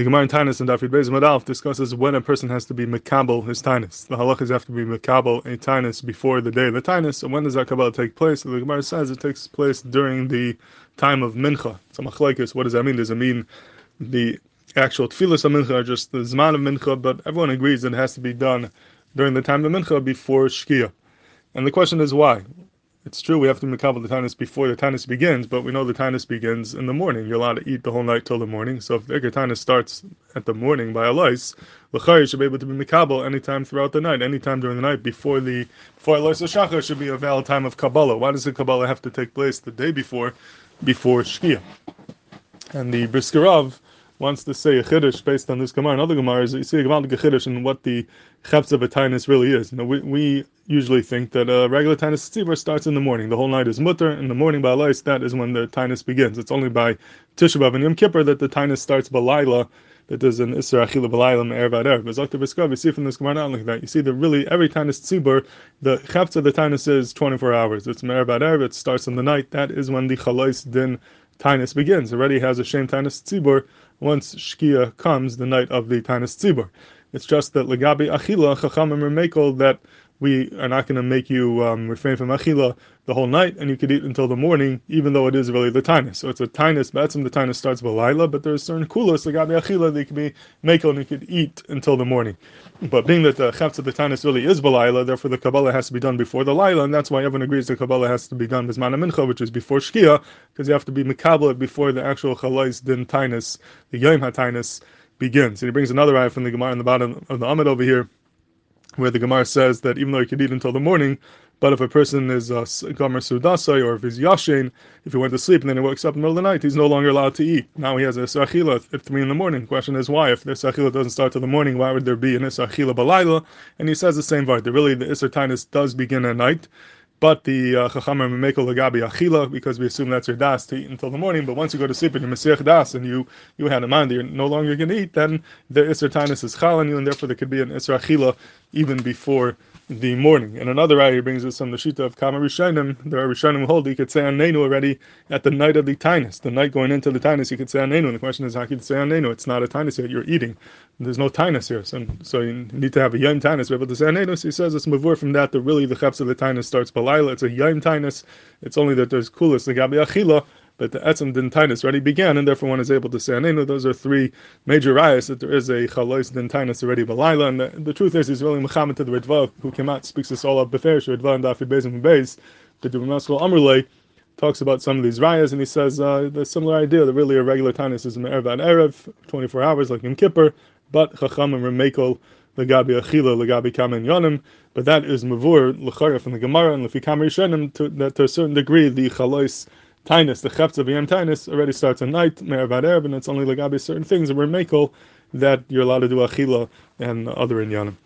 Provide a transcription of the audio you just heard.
The Gemara in Tainus and Dafid Beis Madalf discusses when a person has to be Mekabel his Tainus. The halachas have to be Mekabel a Tainus before the day of the Tainus. And when does that Kabbalah take place? The Gemara says it takes place during the time of Mincha. So Machlaikis, what does that mean? Does it mean the actual Tfilas of Mincha or just the Zman of Mincha? But everyone agrees that it has to be done during the time of Mincha before Shkia. And the question is why? It's true we have to makabel the tainus before the tainus begins, but we know the tainus begins in the morning. You're allowed to eat the whole night till the morning. So if the tainus starts at the morning by a lice, l'chayr should be able to be makabel anytime throughout the night, anytime during the night before the before lice shachar should be a valid time of kabbalah. Why does the kabbalah have to take place the day before, before shkia? And the Brisker Rov wants to say a chiddush based on this Gemara and other Gemaras, you see a Gemara chiddush and what the chepz of a tainus really is. You know, we, we usually think that a regular tainus tzibur starts in the morning. The whole night is mutter. In the morning by lice, that is when the tainus begins. It's only by Tisha B'av and Yom Kippur that the tainus starts balayla. That there's an Isra Achila Balayla Me'er Ba'er. But the Brisker Rov, you see from this Gemara not like that. You see that really every tainus tzibur, the chepz of the tainus is 24 hours. It's Me'er Ba'er. It starts in the night. That is when the chalais din tainus begins. Already has a shame tainus tzibur once Shkia comes the night of the Tainus Tzibur. It's just that Legabi Achila, Chachamim Remekel, that we are not going to make you um, refrain from achila the whole night, and you could eat until the morning, even though it is really the tinus. So it's a tinus. Betzim the tinus starts balayla, but there's certain kulos like gabi achila that can be makel and you could eat until the morning. But being that the chefs of the tinus really is balayla, therefore the kabbalah has to be done before the laila, and that's why everyone agrees the kabbalah has to be done bismana mincha, which is before shkia, because you have to be mekabel before the actual chalais din tinus, the yom hatinus begins. And he brings another ayah from the Gemara in the bottom of the Amid over here where the Gemara says that even though he could eat until the morning, but if a person is uh, Gomer Sudasai or if he's Yashin, if he went to sleep and then he wakes up in the middle of the night, he's no longer allowed to eat. Now he has a Sachila at 3 in the morning. Question is why? If the Sachila doesn't start till the morning, why would there be an Isachila Balayla? And he says the same word. Really, the Issertinus does begin at night. But the uh, Chachamim Mekel Lagabi Achila, because we assume that's your das to eat until the morning. But once you go to sleep and you're das and you, you had in mind that you're no longer going to eat, then the Isser Tainus is Chal on you, and therefore there could be an Isser Achila even before the morning. And another ayah brings us from the Shita of Kama Rishonim. There are Rishonim hold you could say Anenu already at the night of the Tainus. The night going into the Tainus, you could say Anenu. And the question is, how can you say Anenu? It's not a Tainus yet, you're eating. There's no Tainus here. So, so you need to have a Yom Tainus to be able to say Anenu. So he says it's Mavur from that, that really the Chaps of the Tainus starts Balayla. It's a Yom Tainus. It's only that there's Kulis, the Gabi Achila, but the etzem dentinus already began, and therefore one is able to say anenu. Those are three major rayas that there is a chalois dentinus already balayla, and the, the, truth is he's really mechamed to the Ritva who came out speaks this all up beferish Ritva and Dafid Beis and Beis. The Dumaskal Amrle talks about some of these rayas, and he says uh, the similar idea that really a regular tinus is ad erev, 24 hours like in Kippur, but chacham and remekel legabi achila legabi kamen yonim, but that is mavur lechara from the Gemara and lefi kamer yishenim that to a certain degree the chalois Tainus, the Chepz of Yom Tainus already starts at night, Meravat Arab, and it's only Lagabi certain things, and we're Makel, that you're allowed to do Achila and other Inyanim.